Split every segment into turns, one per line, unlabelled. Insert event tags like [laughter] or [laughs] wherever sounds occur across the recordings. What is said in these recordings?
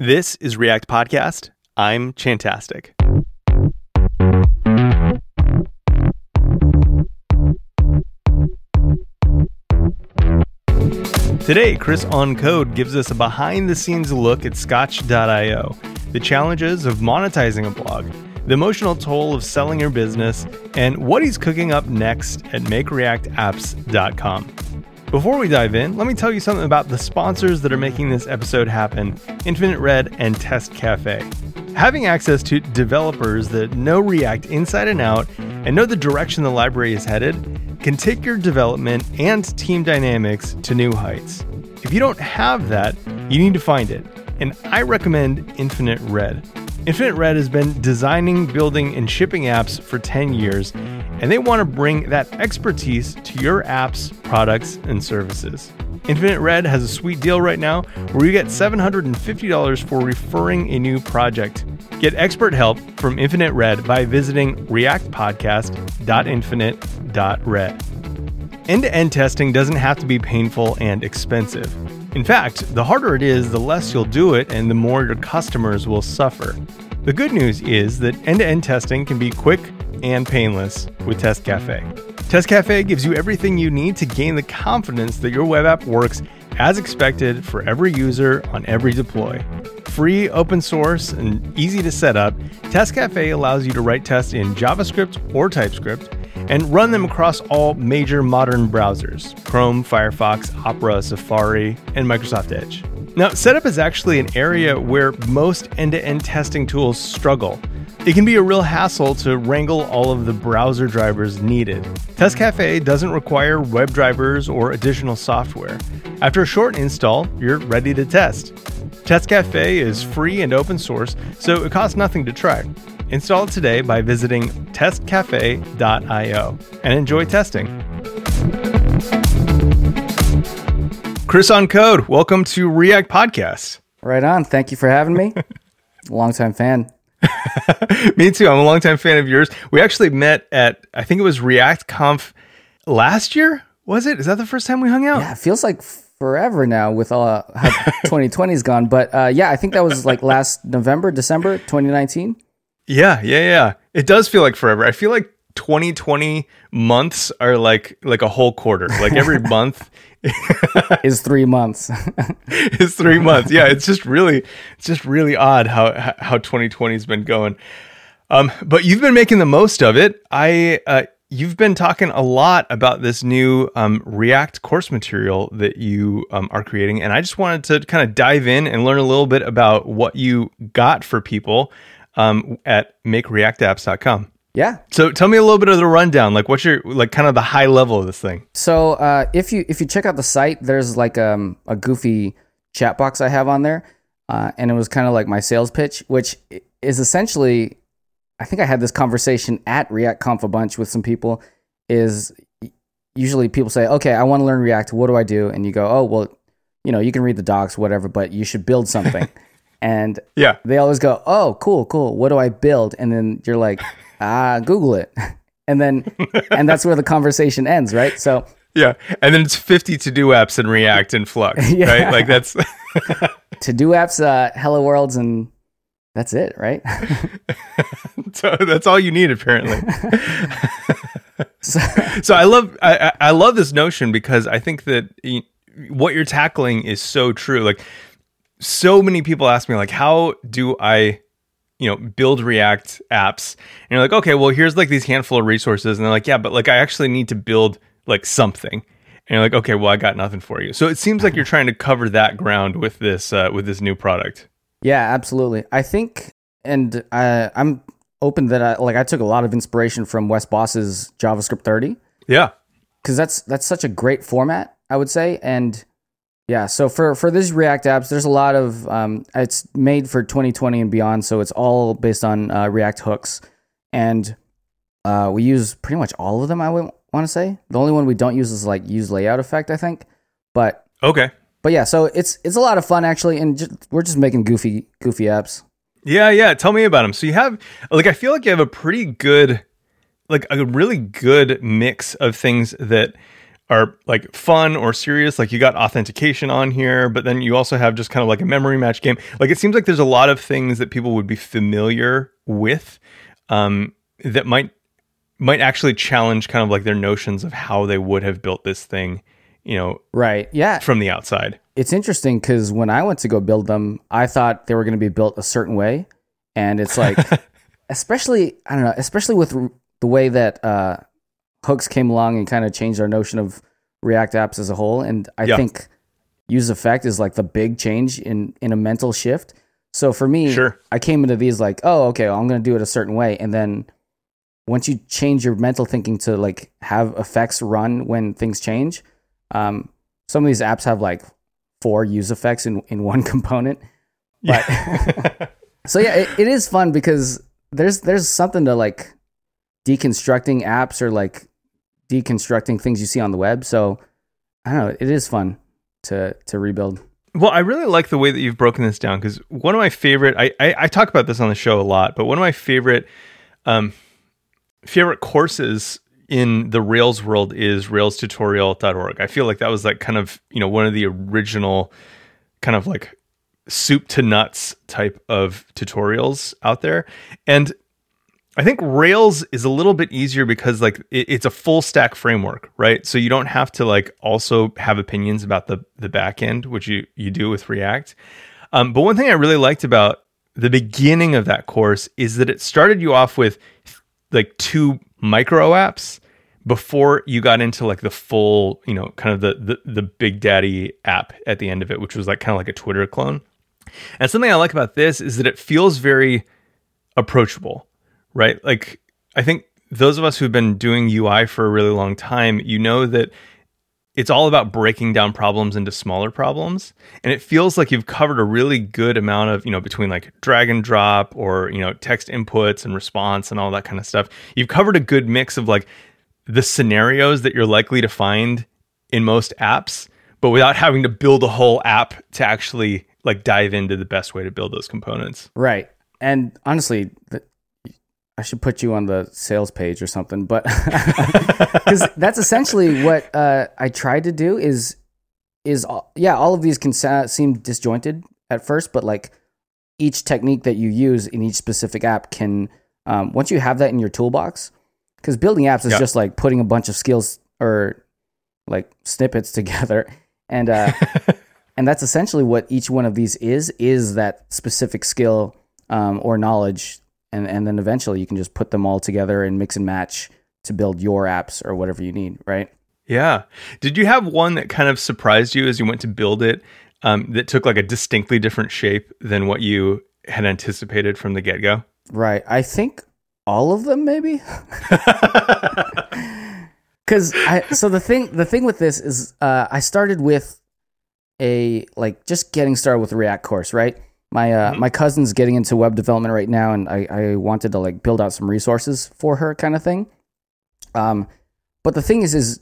This is React Podcast. I'm Chantastic. Today, Chris on Code gives us a behind the scenes look at Scotch.io, the challenges of monetizing a blog, the emotional toll of selling your business, and what he's cooking up next at MakeReactApps.com. Before we dive in, let me tell you something about the sponsors that are making this episode happen Infinite Red and Test Cafe. Having access to developers that know React inside and out and know the direction the library is headed can take your development and team dynamics to new heights. If you don't have that, you need to find it, and I recommend Infinite Red. Infinite Red has been designing, building, and shipping apps for 10 years, and they want to bring that expertise to your apps, products, and services. Infinite Red has a sweet deal right now where you get $750 for referring a new project. Get expert help from Infinite Red by visiting reactpodcast.infinite.red. End to end testing doesn't have to be painful and expensive. In fact, the harder it is, the less you'll do it and the more your customers will suffer. The good news is that end to end testing can be quick and painless with Test Cafe. Test Cafe gives you everything you need to gain the confidence that your web app works as expected for every user on every deploy. Free, open source, and easy to set up, Test Cafe allows you to write tests in JavaScript or TypeScript and run them across all major modern browsers Chrome, Firefox, Opera, Safari, and Microsoft Edge. Now, setup is actually an area where most end to end testing tools struggle. It can be a real hassle to wrangle all of the browser drivers needed. Test Cafe doesn't require web drivers or additional software. After a short install, you're ready to test. Test Cafe is free and open source, so it costs nothing to try. Install it today by visiting testcafe.io and enjoy testing. Chris on Code, welcome to React Podcast.
Right on. Thank you for having me. [laughs] Longtime fan. [laughs]
Me too. I'm a longtime fan of yours. We actually met at I think it was React Conf last year. Was it? Is that the first time we hung out?
Yeah, it feels like forever now with uh, how [laughs] 2020's gone. But uh, yeah, I think that was like last November, December 2019.
Yeah, yeah, yeah. It does feel like forever. I feel like 2020 months are like like a whole quarter. Like every [laughs] month [laughs]
is three months. [laughs]
is three months. Yeah, it's just really it's just really odd how how 2020 has been going. Um, but you've been making the most of it. I uh, you've been talking a lot about this new um, React course material that you um, are creating, and I just wanted to kind of dive in and learn a little bit about what you got for people um, at MakeReactApps.com.
Yeah.
So tell me a little bit of the rundown. Like, what's your like kind of the high level of this thing?
So uh, if you if you check out the site, there's like um, a goofy chat box I have on there, uh, and it was kind of like my sales pitch, which is essentially, I think I had this conversation at React Conf a bunch with some people. Is usually people say, okay, I want to learn React. What do I do? And you go, oh well, you know, you can read the docs, whatever, but you should build something. [laughs] and
yeah,
they always go, oh, cool, cool. What do I build? And then you're like ah, Google it. [laughs] And then, and that's where the conversation ends, right? So,
yeah. And then it's 50 to do apps in React and Flux, [laughs] yeah. right? Like that's [laughs]
to do apps, uh, Hello Worlds, and that's it, right?
so that's all you need, apparently. so, so I love, I, I love this notion because I think that you, what you're tackling is so true. Like, so many people ask me, like, how do I you know build react apps. And you're like okay well here's like these handful of resources. And they're like yeah but like i actually need to build like something. And you're like okay well i got nothing for you. So it seems like you're trying to cover that ground with this uh, with this new product.
Yeah absolutely. I think and I, i'm open that i like i took a lot of inspiration from wes Bos's javascript 30
yeah.
Because that's that's such a great format i would say. And yeah, so for for these React apps, there's a lot of um, it's made for 2020 and beyond, so it's all based on uh, React hooks, and uh, we use pretty much all of them. I would want to say the only one we don't use is like use layout effect, I think. But
okay,
but yeah, so it's it's a lot of fun actually, and just, we're just making goofy goofy apps.
Yeah, yeah. Tell me about them. So you have like I feel like you have a pretty good, like a really good mix of things that are like fun or serious. Like you got authentication on here, but then you also have just kind of like a memory match game. Like it seems like there's a lot of things that people would be familiar with um, that might might actually challenge kind of like their notions of how they would have built this thing, you know,
Right. Yeah.
from the outside.
It's interesting because when I went to go build them, I thought they were going to be built a certain way, and it's like, [laughs] especially I don't know, especially with the way that uh, hooks came along and kind of changed our notion of React apps as a whole. And I
Yeah.
think use effect is like the big change in in a mental shift. So for me,
Sure.
I came into these like, oh, okay, well, I'm going to do it a certain way, and then once you change your mental thinking to like have effects run when things change, um, some of these apps have like four use effects in, in one [laughs] component. But [laughs] so yeah, it, it is fun because there's there's something to like deconstructing apps or like deconstructing things you see on the web. So I don't know, it is fun to to rebuild.
Well, I really like the way that you've broken this down because one of my favorite, I, I, I talk about this on the show a lot, but one of my favorite, um, favorite courses in the Rails world is railstutorial.org. I feel like that was like kind of, you know, one of the original kind of like soup to nuts type of tutorials out there. And I think Rails is a little bit easier because like it, it's a full stack framework, right? So you don't have to like also have opinions about the the back end, which you you do with React. Um, but one thing I really liked about the beginning of that course is that it started you off with like two micro apps before you got into like the full, you know, kind of the the, the big daddy app at the end of it, which was like kind of like a Twitter clone. And something I like about this is that it feels very approachable right? Like I think those of us who've been doing UI for a really long time, you know that it's all about breaking down problems into smaller problems. And it feels like you've covered a really good amount of, you know, between like drag and drop or, you know, text inputs and response and all that kind of stuff. You've covered a good mix of like the scenarios that you're likely to find in most apps, but without having to build a whole app to actually like dive into the best way to build those components.
Right. And honestly, I should put you on the sales page or something, but [laughs] because that's essentially what uh, I tried to do is is all, yeah, all of these can sa- seem disjointed at first, but like each technique that you use in each specific app can um, once you have that in your toolbox, because building apps is
Yeah.
just like putting a bunch of skills or like snippets [laughs] together, and uh, [laughs] and that's essentially what each one of these is is that specific skill um, or knowledge and and then eventually you can just put them all together and mix and match to build your apps or whatever you need right
Yeah. Did you have one that kind of surprised you as you went to build it um, that took like a distinctly different shape than what you had anticipated from the get go?
right i think all of them maybe [laughs] because i so the thing the thing with this is uh, i started with a like just getting started with react course right my uh,
Mhm.
my cousin's getting into web development right now and I, I wanted to like build out some resources for her kind of thing um but the thing is is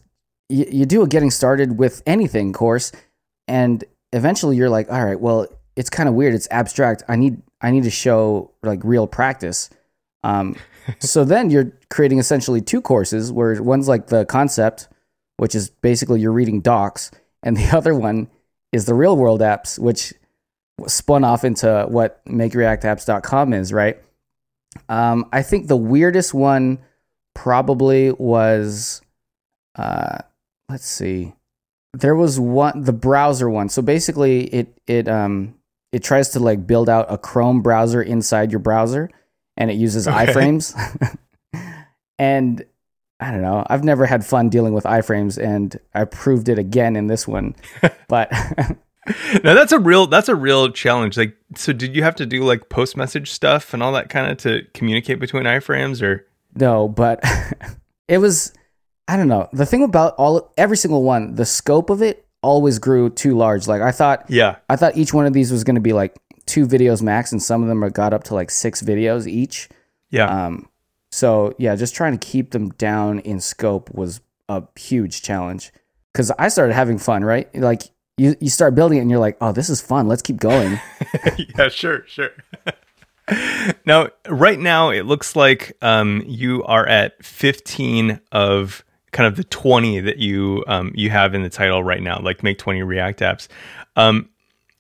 you, you do a getting started with anything course and eventually you're like all right well it's kind of weird it's abstract i need i need to show like real practice um [laughs] so then you're creating essentially two courses where one's like the concept which is basically you're reading docs and the [laughs] other one is the real world apps which spun off into what makereactapps.com is right? Um, i think the weirdest one probably was uh, let's see. There was one the browser one. So basically it it um it tries to like build out a chrome browser inside your browser and it uses
Okay.
iframes. [laughs] And i don't know i've never had fun dealing with iframes and i proved it again in this one. [laughs] But [laughs] [laughs]
now that's a real that's a real challenge. Like, so did you have to do like post message stuff and all that kind of to communicate between iframes or?
No, but [laughs] it was I don't know. The thing about all every single one, the scope of it always grew too large. Like I thought
Yeah.
I thought each one of these was going to be like two videos max and some of them are got up to like 6 videos each.
Yeah.
Um so yeah, just trying to keep them down in scope was a huge challenge cuz I started having fun, right? Like you you start building it and you're like, "Oh, this is fun. Let's keep going." [laughs]
yeah, sure, sure. [laughs] now, right now, it looks like um, you are at 15 of kind of the 20 that you um, you have in the title right now, like make 20 React apps. Um,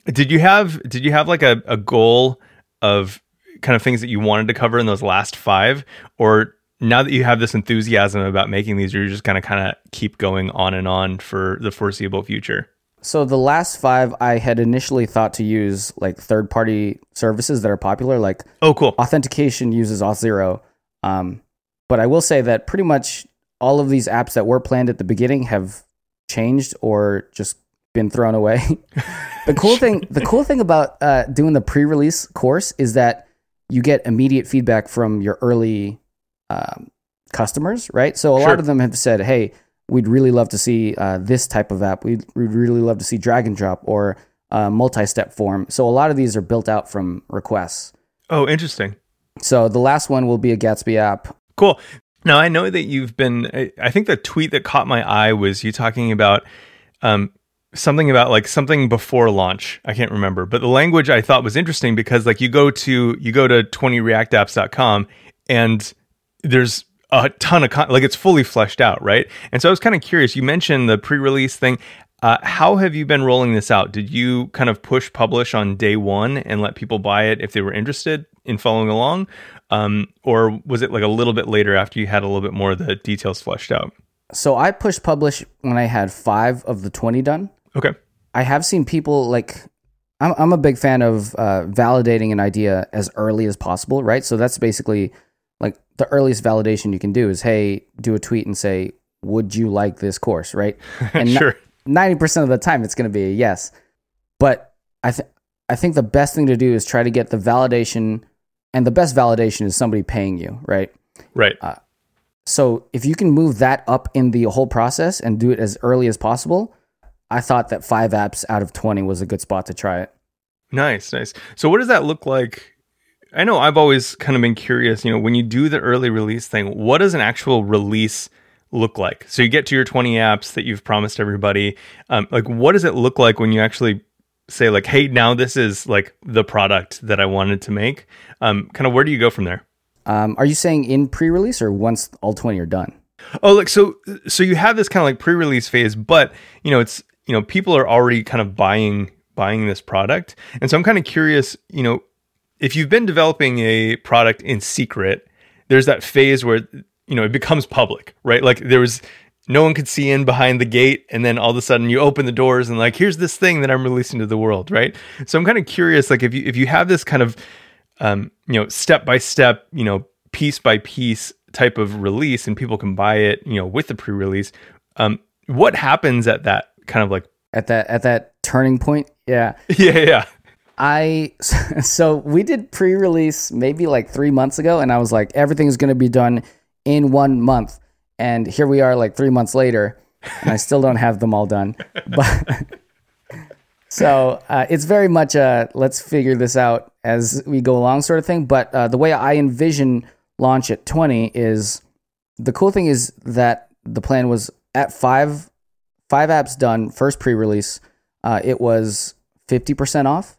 did you have did you have like a, a goal of kind of things that you wanted to cover in those last five, or now that you have this enthusiasm about making these, you're just gonna kind of keep going on and on for the foreseeable future?
So the last five, I had initially thought to use like third-party services that are popular, like
Oh, cool.
authentication uses Auth0. Um, but I will say that pretty much all of these apps that were planned at the beginning have changed or just been thrown away. [laughs] the cool [laughs] thing, the cool thing about uh, doing the pre-release course is that you get immediate feedback from your early um, customers, right? So a
Sure.
lot of them have said, "Hey, we'd really love to see uh, this type of app. We'd, we'd really love to see drag and drop or uh, multi-step form." So a lot of these are built out from requests.
Oh, interesting.
So the last one will be a Gatsby app.
Cool. Now I know that you've been. I- I think the tweet that caught my eye was you talking about um, something about like something before launch. I can't remember, but the language I thought was interesting because like you go to you go to 20reactapps.com and there's a ton of con- like it's fully fleshed out, right? And so I was kind of curious. You mentioned the pre-release thing. Uh, how have you been rolling this out? Did you kind of push publish on day one and let people buy it if they were interested in following along, um, or was it like a little bit later after you had a little bit more of the details fleshed out?
So I pushed publish when I had five of the 20 done.
Okay,
I have seen people like, I'm, I'm a big fan of uh, validating an idea as early as possible, right? So that's basically the earliest validation you can do is, hey, do a tweet and say, would you like this course, right? [laughs] And
sure.
90% of the time it's going to be a yes. But I think I think the best thing to do is try to get the validation and the best validation is somebody paying you, right?
Right.
Uh, so if you can move that up in the whole process and do it as early as possible, I thought that 5 apps out of 20 was a good spot to try it.
Nice, nice. So what does that look like? I know I've always kind of been curious, you know, when you do the early release thing, what does an actual release look like? So you get to your 20 apps that you've promised everybody. Um, like what does it look like when you actually say like, hey, now this is like the product that I wanted to make? Um, kind of where do you go from there?
Um, are you saying in pre-release or once all 20 are done?
Oh, like so so you have this kind of like pre-release phase, but you know, it's you know, people are already kind of buying buying this product. And so I'm kind of curious, you know, if you've been developing a product in secret, there's that phase where you know, it becomes public, right? Like there was no one could see in behind the gate and then all of a sudden you open the doors and like here's this thing that I'm releasing to the world, right? So I'm kind of curious like if you if you have this kind of um, you know, step by step, you know, piece by piece type of release and people can buy it, you know, with the pre-release. Um, what happens at that kind of like,
At that at that turning point? Yeah. [laughs]
yeah, yeah,
I [laughs] so we did pre-release maybe like 3 months ago and I was like everything's going to be done in 1 month. And here we are like 3 months later and I still don't have them all done. [laughs] But [laughs] So uh, it's very much a let's figure this out as we go along sort of thing. But uh, the way I envision launch at 20 is the cool thing is that the plan was at five five apps done first pre-release, uh, it was 50% off,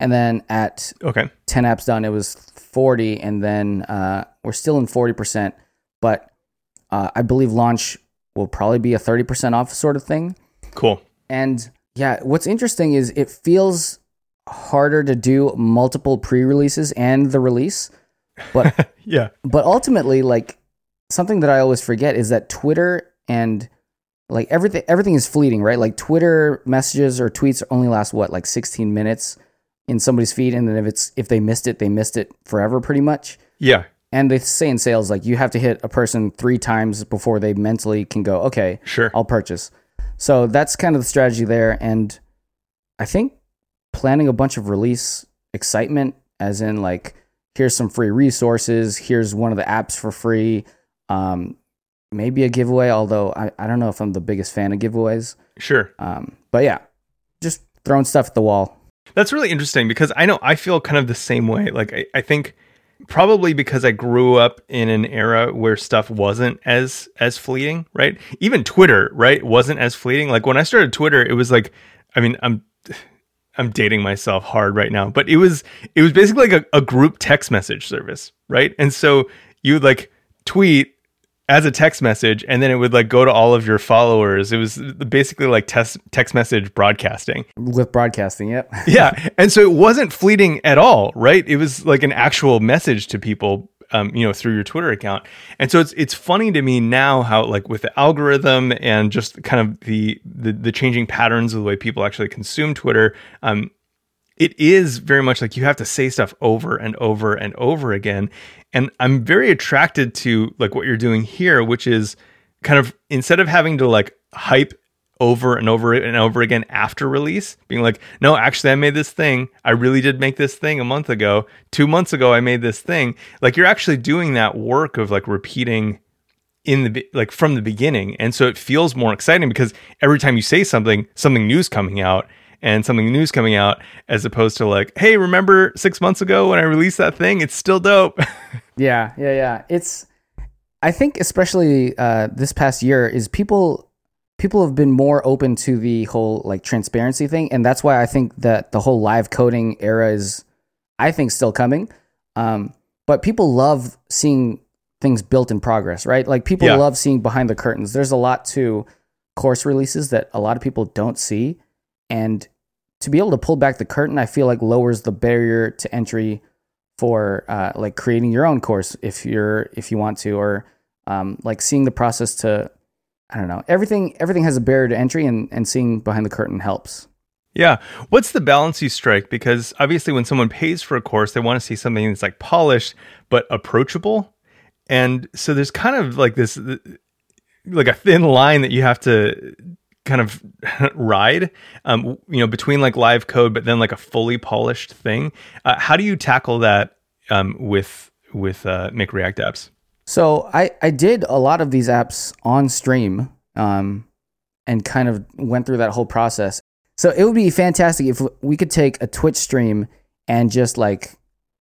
and then at
okay,
10 apps done, it was 40, and then uh, we're still in 40%, but uh, I believe launch will probably be a 30% off sort of thing.
cool.
And yeah, what's interesting is it feels harder to do multiple pre-releases and the release, but [laughs]
Yeah,
but ultimately like something that I always forget is that Twitter and like everything everything is fleeting, right? Like Twitter messages or tweets only last what like 16 minutes in somebody's feed and then if it's if they missed it, they missed it forever pretty much.
yeah,
And they say in sales like you have to hit a person 3 times before they mentally can go, "Okay,
sure.
I'll purchase. So that's kind of the strategy there. And I think planning a bunch of release excitement, as in like, here's some free resources, here's one of the apps for free, um, maybe a giveaway, although I, I don't know if I'm the biggest fan of giveaways.
Sure.
Um, but yeah, just throwing stuff at the wall.
That's really interesting because I know I feel kind of the same way. Like I, I think probably because I grew up in an era where stuff wasn't as as fleeting, right? Even Twitter, right, wasn't as fleeting. Like when I started Twitter, it was like I mean, I'm I'm dating myself hard right now, but it was it was basically like a, a group text message service, right? And so you would like tweet as a text message and then it would like go to all of your followers. It was basically like text text message broadcasting.
With broadcasting, yep. [laughs]
yeah. And so it wasn't fleeting at all, right? It was like an actual message to people um, you know, through your Twitter account. And so it's it's funny to me now how like with the algorithm and just kind of the the, the changing patterns of the way people actually consume Twitter, um, it is very much like you have to say stuff over and over and over again. And I'm very attracted to like what you're doing here, which is kind of instead of having to like hype over and over and over again after release, being like, no, actually, I made this thing. I really did make this thing a month ago. Two months ago, I made this thing. Like, you're actually doing that work of like repeating in the like from the beginning. And so it feels more exciting because every time you say something, something new's coming out and something new's coming out as opposed to like, hey, remember six months ago when I released that thing? It's still dope. [laughs]
yeah, yeah, yeah. It's I think especially uh, this past year is people people have been more open to the whole like transparency thing, and that's why I think that the whole live coding era is, I think, still coming. Um, but people love seeing things built in progress, right? Like people yeah. love seeing behind the curtains. There's a lot to course releases that a lot of people don't see, and to be able to pull back the curtain, I feel like lowers the barrier to entry for uh, like creating your own course if you're if you want to, or um, like seeing the process to I don't know everything everything has a barrier to entry, and and seeing behind the curtain helps.
Yeah. What's the balance you strike? Because obviously, when someone pays for a course, they want to see something that's like polished but approachable. And so there's kind of like this, like a thin line that you have to kind of [laughs] ride, um, you know, between like live code, but then like a fully polished thing. Uh, how do you tackle that um, with with uh, Make React apps?
So I I did a lot of these apps on stream, um, and kind of went through that whole process. So it would be fantastic if we could take a Twitch stream and just like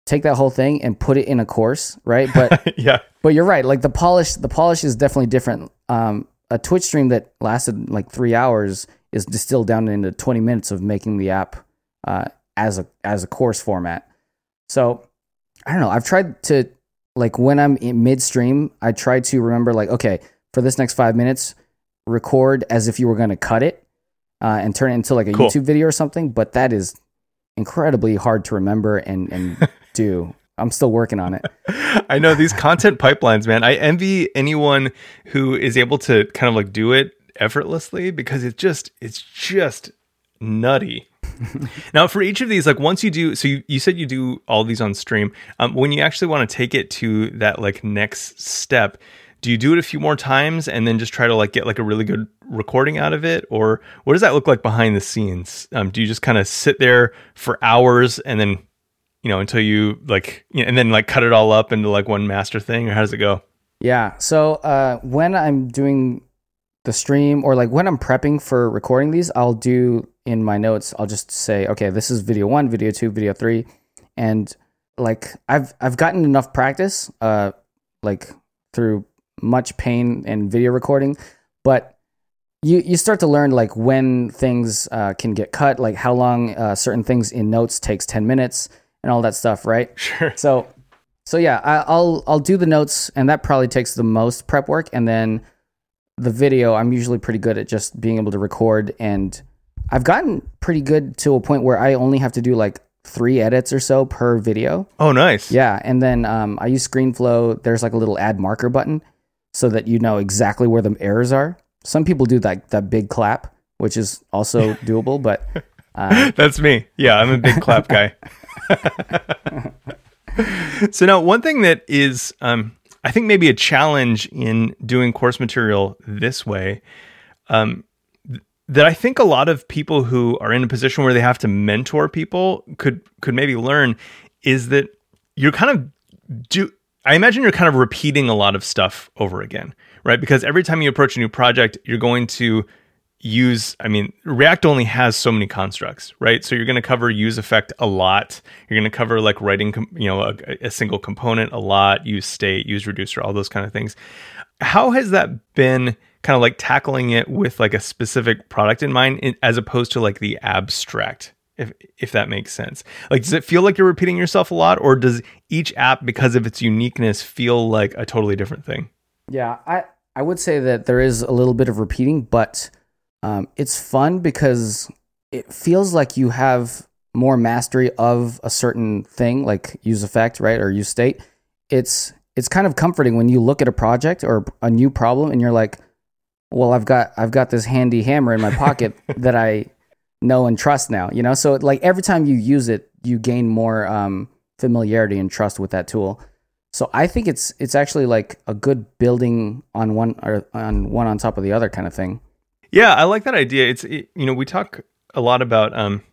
take that whole thing and put it in a course, right? But [laughs]
yeah,
but you're right. Like the polish, the polish is definitely different. Um, a Twitch stream that lasted like three hours is distilled down into 20 minutes of making the app uh, as a as a course format. So I don't know. I've tried to like when I'm in midstream, I try to remember like okay for this next five minutes, record as if you were going to cut it uh, and turn it into like a cool. YouTube video or something. But that is incredibly hard to remember and and [laughs] do. I'm still working on it. [laughs]
I know these content pipelines, man. I envy anyone who is able to kind of like do it effortlessly because it's just it's just nutty. [laughs] now for each of these like once you do so you, you said you do all these on stream um, when you actually want to take it to that like next step do you do it a few more times and then just try to like get like a really good recording out of it or what does that look like behind the scenes um, do you just kind of sit there for hours and then you know, until you like, you know, and then like cut it all up into like one master thing, or how does it go?
Yeah. So uh, when I'm doing the stream or like when I'm prepping for recording these, I'll do in my notes. I'll just say, okay, this is video one, video two, video three, and like I've I've gotten enough practice, uh, like through much pain and video recording, but you you start to learn like when things uh, can get cut, like how long uh, certain things in notes takes ten minutes and all that stuff, right?
Sure.
So, so yeah, I, will I'll do the notes, and that probably takes the most prep work, and then the video. I'm usually pretty good at just being able to record, and I've gotten pretty good to a point where I only have to do like three edits or so per video.
Oh, nice.
Yeah, and then um, I use ScreenFlow. There's like a little add marker button, so that you know exactly where the errors are. Some people do that that big clap, which is also [laughs] doable, but [laughs]
uh, that's me. Yeah, I'm a big clap guy. [laughs] [laughs] so now one thing that is um, i think maybe a challenge in doing course material this way um, th- that i think a lot of people who are in a position where they have to mentor people could could maybe learn is that you're kind of do i imagine you're kind of repeating a lot of stuff over again right? Because every time you approach a new project you're going to use i mean react only has so many constructs right? So you're going to cover use effect a lot. You're going to cover like writing you know a, a, single component a lot use state use reducer all those kind of things. How has that been kind of like tackling it with like a specific product in mind in, as opposed to like the abstract if if that makes sense? Like does it feel like you're repeating yourself a lot or does each app because of its uniqueness feel like a totally different thing?
Yeah, I I would say that there is a little bit of repeating, but um, it's fun because it feels like you have more mastery of a certain thing, like use effect, right, or use state. It's it's kind of comforting when you look at a project or a new problem and you're like, well, I've got I've got this handy hammer in my pocket [laughs] that I know and trust now. You know, so like every time you use it, you gain more um, familiarity and trust with that tool. So I think it's it's actually like a good building on one or on one on top of the other kind of thing.
Yeah, I like that idea. It's it, you know we talk a lot about um,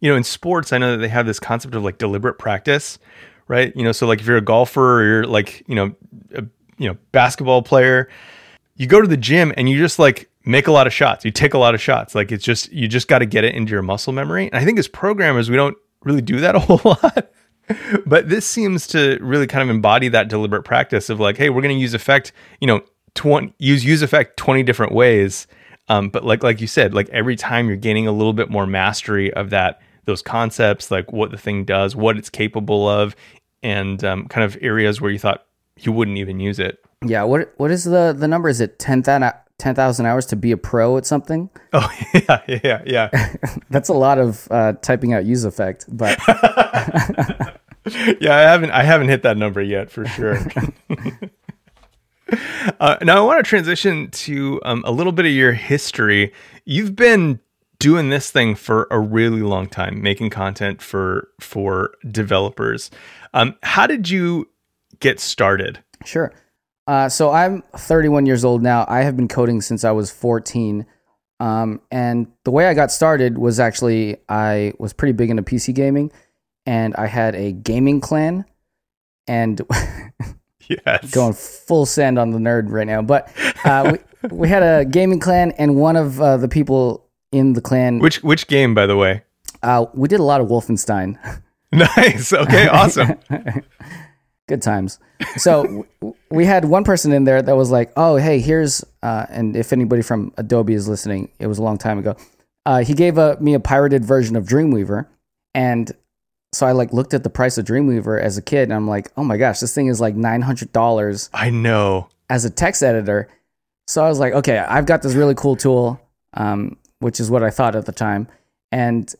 you know in sports. I know that they have this concept of like deliberate practice, right? You know, so like if you're a golfer or you're like you know a you know basketball player, you go to the gym and you just like make a lot of shots. You take a lot of shots. Like it's just you just got to get it into your muscle memory. And I think as programmers we don't really do that a [laughs] whole lot. but this seems to really kind of embody that deliberate practice of like, hey, we're going to use effect, you know, 20 use use effect 20 different ways. Um, but like like you said, like every time you're gaining a little bit more mastery of that those concepts, like what the thing does, what it's capable of, and um, kind of areas where you thought you wouldn't even use it.
Yeah, what what is the the number? Is it 10,000 10, hours to be a pro at something? [laughs]
Oh yeah, yeah, yeah. [laughs]
That's a lot of uh, typing out use effect, but [laughs]
yeah, I haven't I haven't hit that number yet for sure. [laughs] uh, now I want to transition to um, a little bit of your history. You've been doing this thing for a really long time, making content for for developers. Um, how did you get started?
Sure. Uh, so I'm 31 years old now. I have been coding since I was 14. Um, and the way I got started was actually I was pretty big into PC gaming, and I had a gaming clan, and [laughs]
yes,
going full send on the nerd right now. But uh, we [laughs] we had a gaming clan, and one of uh, the people in the clan.
Which which game, by the way?
Uh, we did a lot of Wolfenstein. [laughs]
nice. Okay. Awesome. [laughs]
Good times. So we had one person in there that was like, "Oh, hey, here's," uh, and if anybody from Adobe is listening, it was a long time ago. Uh, he gave a, me a pirated version of Dreamweaver, and so I like looked at the price of Dreamweaver as a kid, and I'm like, "Oh my gosh, this thing is like nine hundred dollars."
I know.
As a text editor, so I was like, "Okay, I've got this really cool tool," um, which is what I thought at the time, and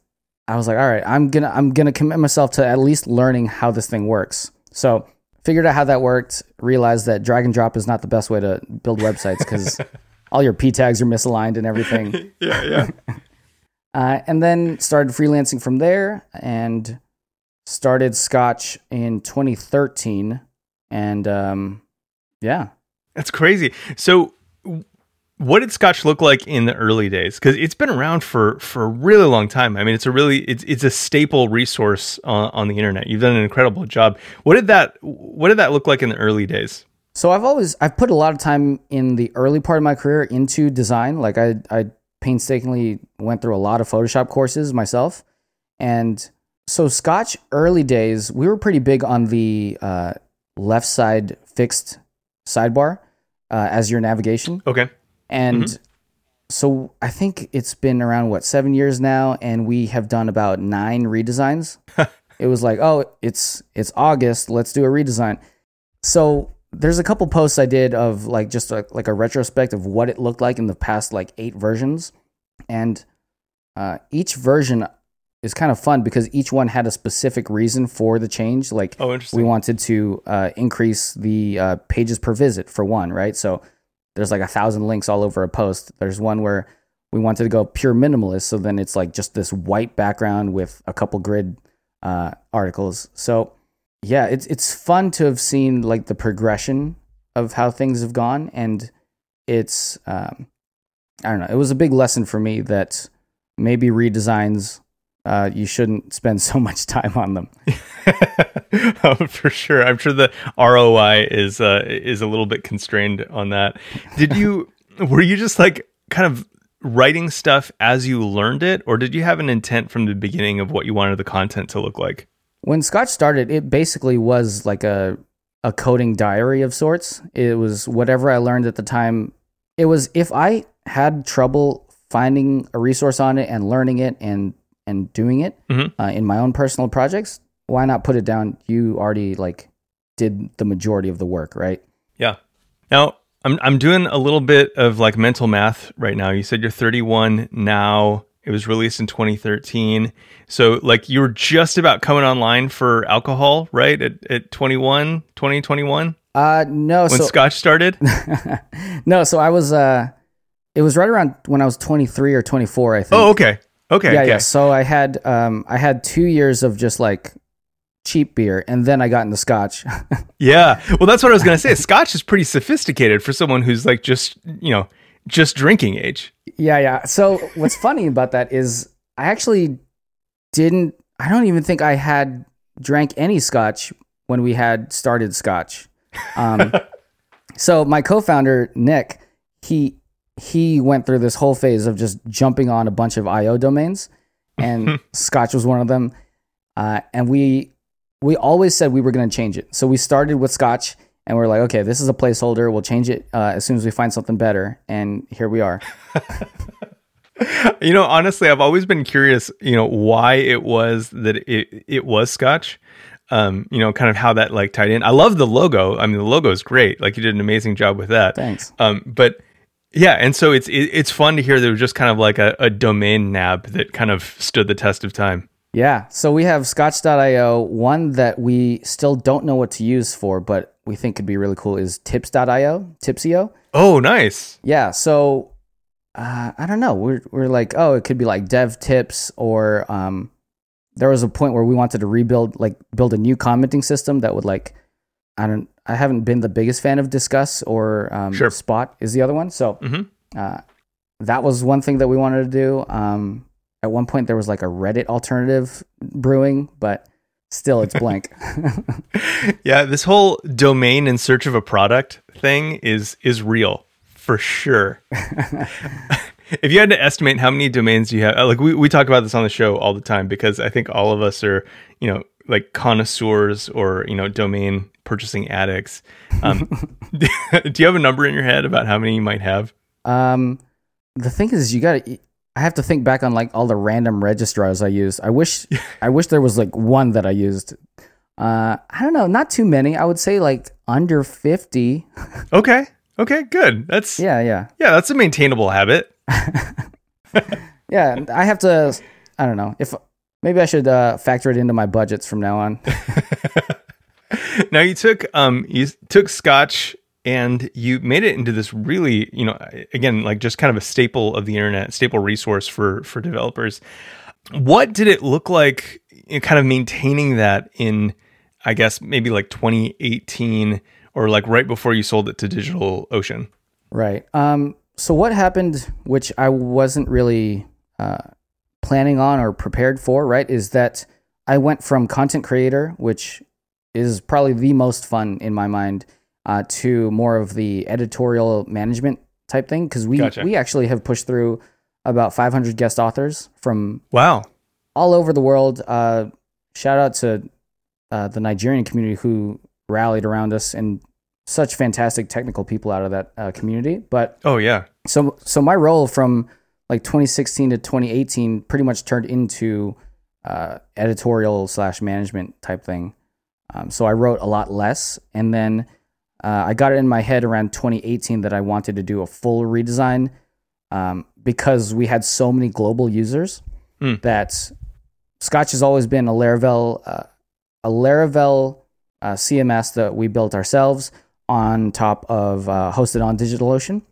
I was like, "All right, I'm gonna I'm gonna commit myself to at least learning how this thing works." So figured out how that worked, realized that drag and drop is not the best way to build websites because [laughs] all your p tags are misaligned and everything. [laughs]
yeah, yeah. [laughs]
uh, and then started freelancing from there and started Scotch in 2013. And um, yeah.
That's crazy. So what did Scotch look like in the early days? Because it's been around for for a really long time. I mean, it's a really it's it's a staple resource on, on the internet. You've done an incredible job. What did that What did that look like in the early days?
So I've always I've put a lot of time in the early part of my career into design. Like I I painstakingly went through a lot of Photoshop courses myself, and so Scotch early days we were pretty big on the uh, left side fixed sidebar uh, as your navigation.
Okay
and mm-hmm. so I think it's been around what seven years now, and we have done about nine redesigns. [laughs] it was like, oh, it's it's August, let's do a redesign. So there's a couple posts I did of like just a, like a retrospect of what it looked like in the past like eight versions, and uh, each version is kind of fun because each one had a specific reason for the change. Like,
oh, interesting.
we wanted to uh, increase the uh, pages per visit for one, right? So there's like a thousand links all over a post. There's one where we wanted to go pure minimalist, so then it's like just this white background with a couple grid uh, articles. So yeah, it's it's fun to have seen like the progression of how things have gone, and it's um, I don't know. It was a big lesson for me that maybe redesigns uh, you shouldn't spend [laughs] so much time on them. [laughs]
oh, for sure. I'm sure the ROI is uh, is a little bit constrained on that. Did you [laughs] were you just like kind of writing stuff as you learned it, or did you have an intent from the beginning of what you wanted the content to look like?
When Scotch started, it basically was like a a coding diary of sorts. It was whatever I learned at the time. It was if I had trouble finding a resource on it and learning it and and doing it mm-hmm. uh, in my own personal projects, why not put it down? You already like did the majority of the work, right?
Yeah. Now, I'm I'm doing a little bit of like mental math right now. You said you're 31 now. It was released in 2013. So like you were just about coming online for alcohol, right? At, at 21, 2021?
Uh no,
when
so
Scotch started? [laughs]
no, so I was uh it was right around when I was 23 or 24, I think.
oh, okay. Okay.
yeah,
okay.
yeah. So I had um I had 2 years of just like cheap beer and then I got into scotch. [laughs]
Yeah. Well, that's what I was going to say. Scotch is pretty sophisticated for someone who's like just, you know, just drinking age.
yeah, yeah. So what's funny about that is I actually didn't I don't even think I had drank any scotch when we had started scotch. Um [laughs] so my co-founder Nick, he he went through this whole phase of just jumping on a bunch of IO domains, and [laughs] Scotch was one of them. Uh, and we we always said we were going to change it. So we started with Scotch, and we are like, okay, this is a placeholder. We'll change it uh, as soon as we find something better. And here we are. [laughs]
You know, honestly, I've always been curious, you know, why it was that it it was Scotch. Um, you know, kind of how that like tied in. I love the logo. I mean, the logo is great. Like you did an amazing job with that.
Thanks.
Um, but yeah, and so it's it, it's fun to hear there was just kind of like a, a domain nab that kind of stood the test of time.
Yeah. So we have Scotch.io. One that we still don't know what to use for, but we think could be really cool is Tips.io. Tipsio.
Oh, nice.
Yeah. So uh, I don't know. We're we're like, oh, it could be like dev tips, or um, there was a point where we wanted to rebuild, like, build a new commenting system that would like, I don't, I haven't been the biggest fan of Disqus or um,
Sure.
Spot is the other one. So
Mhm.
uh, that was one thing that we wanted to do. Um, at one point, there was like a Reddit alternative brewing, but still, it's blank. [laughs] [laughs]
Yeah, this whole domain in search of a product thing is is real for sure. [laughs] if you had to estimate how many domains you have, like we, we talk about this on the show all the time because I think all of us are, you know, like connoisseurs or, you know, domain purchasing addicts. Um, [laughs] [laughs] do you have a number in your head about how many you might have?
Um, the thing is, you got to. I have to think back on like all the random registrars I used. I wish, [laughs] I wish there was like one that I used. Uh, I don't know, not too many. I would say like under fifty.
Okay. Okay, good. That's yeah,
yeah, yeah,
that's a maintainable habit.
yeah. I have to. I don't know if maybe I should uh, factor it into my budgets from now on. [laughs]
now you took um you took scotch and you made it into this really you know again like just kind of a staple of the internet staple resource for for developers what did it look like in kind of maintaining that in i guess maybe like 2018 or like right before you sold it to digital ocean
Right. Um, so what happened, which I wasn't really uh, planning on or prepared for, right, is that I went from content creator, which is probably the most fun in my mind, uh, to more of the editorial management type thing because we
Gotcha.
we actually have pushed through about 500 guest authors from
wow
all over the world. Uh, shout out to uh, the Nigerian community who rallied around us and such fantastic technical people out of that uh, community. But
oh yeah
so so my role from like 2016 to 2018 pretty much turned into uh, editorial slash management type thing. Um, so I wrote a lot less, and then uh, I got it in my head around 2018 that I wanted to do a full redesign um, because we had so many global users
Mm.
that Scotch has always been a Laravel uh, a Laravel uh, CMS that we built ourselves on top of uh, hosted on DigitalOcean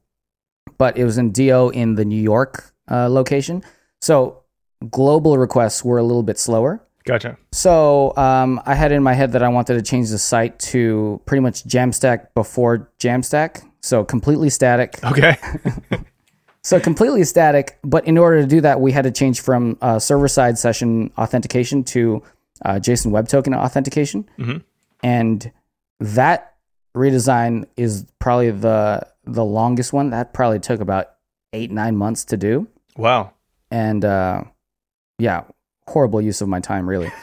but it was in Do in the New York uh, location. So global requests were a little bit slower.
gotcha
So um, I had in my head that I wanted to change the site to pretty much Jamstack before Jamstack. So completely static.
okay [laughs] [laughs]
So completely static. But in order to do that, we had to change from uh, server side session authentication to uh, JSON Web Token authentication.
Mhm.
And that redesign is probably the the longest one. That probably took about eight nine months to do.
wow
And uh, yeah, horrible use of my time, really. [laughs]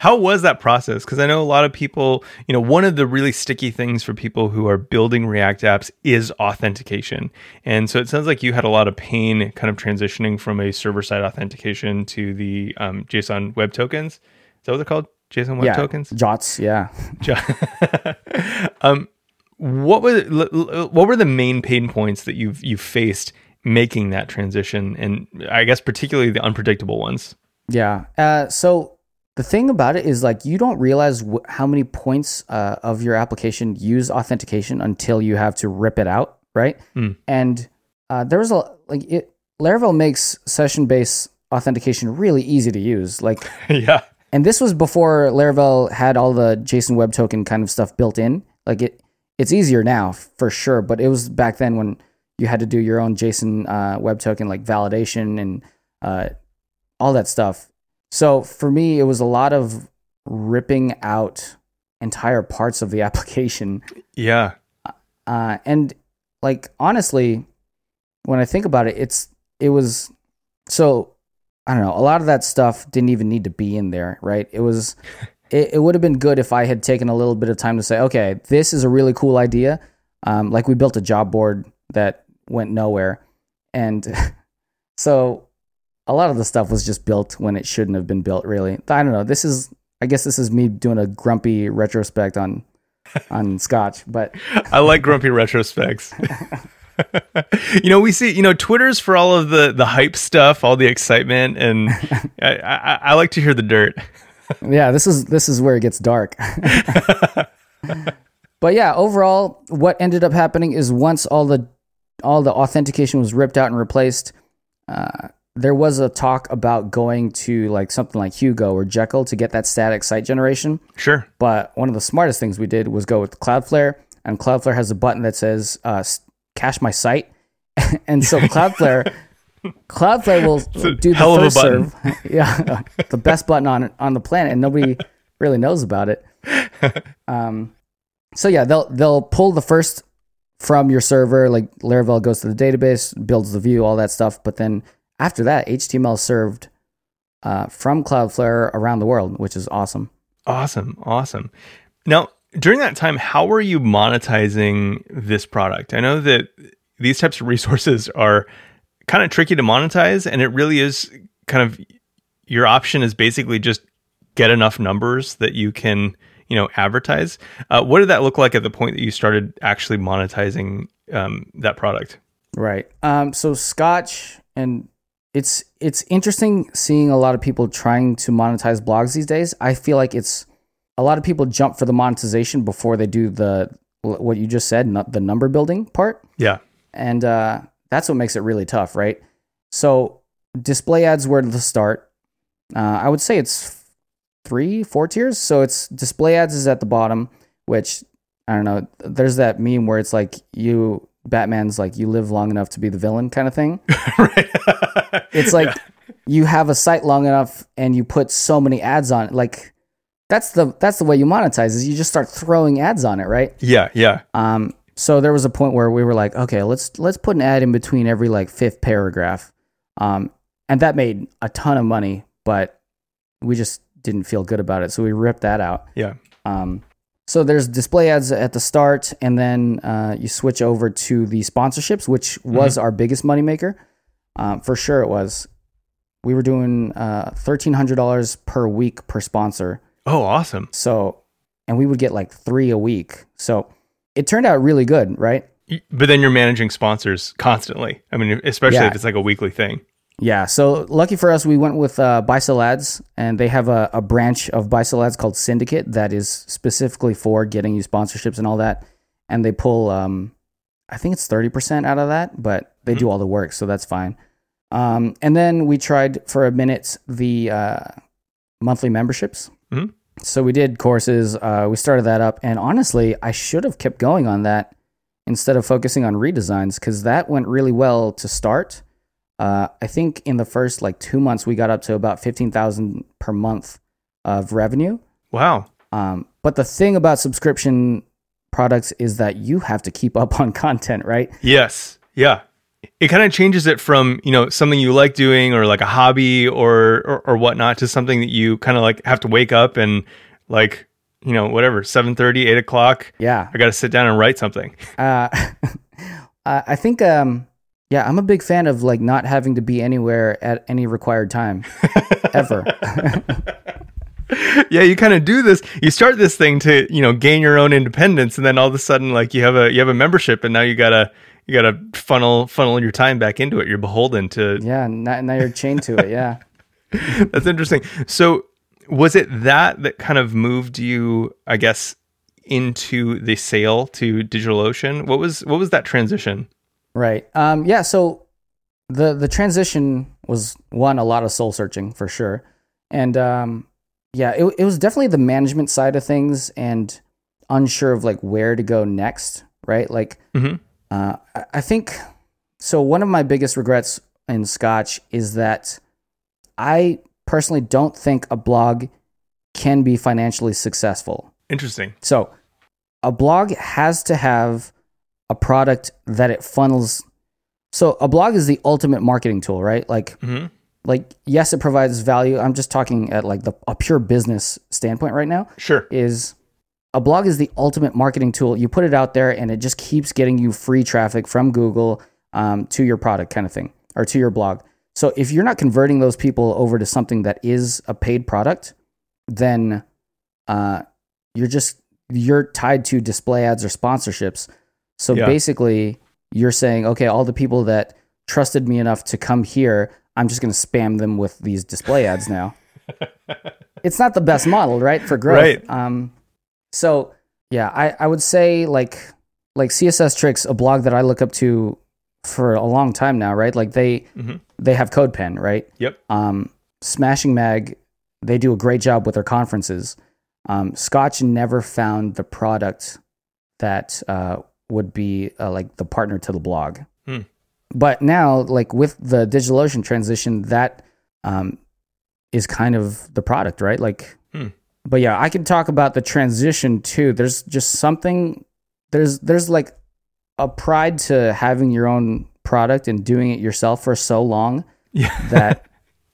How was that process? Because I know a lot of people, you know, one of the really sticky things for people who are building React apps is authentication. And so it sounds like you had a lot of pain kind of transitioning from a server side authentication to the um, JSON web tokens. Is that what they're called? JSON Web
yeah,
Tokens?
JWTs. Yeah. [laughs] [laughs]
um, what was what were the main pain points that you've you've faced making that transition, and I guess particularly the unpredictable ones?
Yeah. Uh, so the thing about it is like you don't realize wh- how many points uh, of your application use authentication until you have to rip it out, right?
Mm.
And uh, there was a like it. Laravel makes session based authentication really easy to use. Like [laughs]
yeah.
And this was before Laravel had all the JSON Web Token kind of stuff built in. Like it, it's easier now for sure, but it was back then when you had to do your own JSON uh, Web Token like validation and uh, all that stuff. So for me, it was a lot of ripping out entire parts of the [laughs] application.
Yeah.
Uh, and like honestly, when I think about it, it's it was so I don't know. A lot of that stuff didn't even need to be in there, right? It was [laughs] it, it would have been good if I had taken a little bit of time to say, okay, this is a really cool idea. Um, like we built a job board that went nowhere, and [laughs] so a lot of the stuff was just built when it shouldn't have been built. Really, I don't know. This is I guess this is me doing a grumpy retrospect on [laughs] on Scotch, but [laughs]
I like grumpy retrospects. you know, we see, you know, Twitter's for all of the the hype stuff, all the excitement, and I, I, I like to hear the dirt.
Yeah, this is this is where it gets dark. [laughs] but yeah, overall, what ended up happening is once all the all the authentication was ripped out and replaced, uh, there was a talk about going to like something like Hugo or Jekyll to get that static site generation.
Sure.
But one of the smartest things we did was go with Cloudflare, and Cloudflare has a button that says uh, "cache my site," [laughs] and so Cloudflare. [laughs] Cloudflare will do the first serve. [laughs] yeah, the best button on on the planet, and nobody really knows about it. [laughs] Um, so yeah, they'll they'll pull the first from your server. Like Laravel goes to the database, builds the view, all that stuff. But then after that, HTML served uh, from Cloudflare around the world, which is awesome.
Awesome. Awesome. Now, during that time, how were you monetizing this product? I know that these types of resources are kind of tricky to monetize, and it really is kind of your option is basically just get enough numbers that you can, you know, advertise. Uh, what did that look like at the point that you started actually monetizing um, that product?
Right. Um, so Scotch and it's it's interesting seeing a lot of people trying to monetize blogs these days. I feel like it's a lot of people jump for the monetization before they do the what you just said, not the number building part.
Yeah.
And uh, that's what makes it really tough, right? So display ads were the start. Uh, I would say it's three, four tiers. So it's display ads is at the bottom, which I don't know. There's that meme where it's like you Batman's like you live long enough to be the villain kind of thing. [laughs]
right.
It's like you have a site long enough and you put so many ads on it. Like that's the that's the way you monetize is you just start throwing ads on it, right?
Yeah. Yeah.
Um, so there was a point where we were like, okay, let's let's put an ad in between every like fifth paragraph, um, and that made a ton of money, but we just didn't feel good about it, so we ripped that out.
Yeah.
Um, so there's display ads at the start, and then uh, you switch over to the sponsorships, which was our biggest moneymaker. Um, for sure, it was. We were doing uh, thirteen hundred dollars per week per sponsor.
Oh, awesome.
So, and we would get like three a week. So it turned out really good, right?
But then you're managing sponsors constantly. I mean, especially
Yeah.
if it's like a weekly thing.
Yeah. So lucky for us, we went with uh, Buy-Sell Ads, and they have a, a branch of Buy-Sell Ads called Syndicate that is specifically for getting you sponsorships and all that. And they pull, um, I think it's 30% out of that, but they do all the work. So that's fine. Um, and then we tried for a minute the uh, monthly memberships.
Mhm.
So we did courses. Uh, we started that up. And honestly, I should have kept going on that instead of focusing on redesigns because that went really well to start. Uh, I think in the first like two months, we got up to about 15,000 per month of revenue.
Wow.
Um, but the thing about subscription products is that you have to keep up [laughs] on content, right?
Yes. Yeah. It kind of changes it from, you know, something you like doing or like a hobby or, or, or whatnot to something that you kind of like have to wake up and like, you know, whatever, 7.30, 8 o'clock.
Yeah.
I got to sit down and write something. [laughs]
Uh, [laughs] I I think, um, yeah, I'm a big fan of like not having to be anywhere at any required time ever. [laughs]
yeah, you kind of do this. You start this thing to you know gain your own independence, and then all of a sudden, like you have a you have a membership, and now you gotta you gotta funnel funnel your time back into it. You're beholden to.
Yeah, now, now you're chained to it. Yeah. [laughs]
That's interesting. So, was it that that kind of moved you, I guess, into the sale to DigitalOcean? What was what was that transition?
Right. Um, yeah. So the the transition was one a lot of soul searching for sure, and um, yeah, it it was definitely the management side of things and unsure of like where to go next. Right. Like,
mm-hmm.
Uh, I think so. One of my biggest regrets in Scotch is that I personally don't think a blog can be financially successful.
Interesting.
So, a blog has to have a product that it funnels. So, a blog is the ultimate marketing tool, right? Like,
mm-hmm.
like yes, it provides value. I'm just talking at like the a pure business standpoint right now.
Sure.
Is a blog is the ultimate marketing tool. You put it out there, and it just keeps getting you free traffic from Google um, to your product, kind of thing, or to your blog. So if you're not converting those people over to something that is a paid product, then uh, you're just you're tied to display ads or sponsorships. So yeah. basically, you're saying, okay, all the people that trusted me enough to come here, I'm just going to spam them with these display ads now. [laughs] it's not the best model, right, for growth.
Right.
Um, so yeah, I, I would say like like CSS Tricks, a blog that I look up to for a long time now, right? Like they mm-hmm. they have CodePen, right?
Yep.
Um, Smashing Mag, they do a great job with their conferences. Um, Scotch never found the product that uh, would be uh, like the partner to the blog.
Hmm.
But now, like with the DigitalOcean transition, that um, is kind of the product, right? Like. But yeah, I can talk about the transition too. There's just something. There's there's like a pride to having your own product and doing it yourself for so long
yeah. [laughs]
that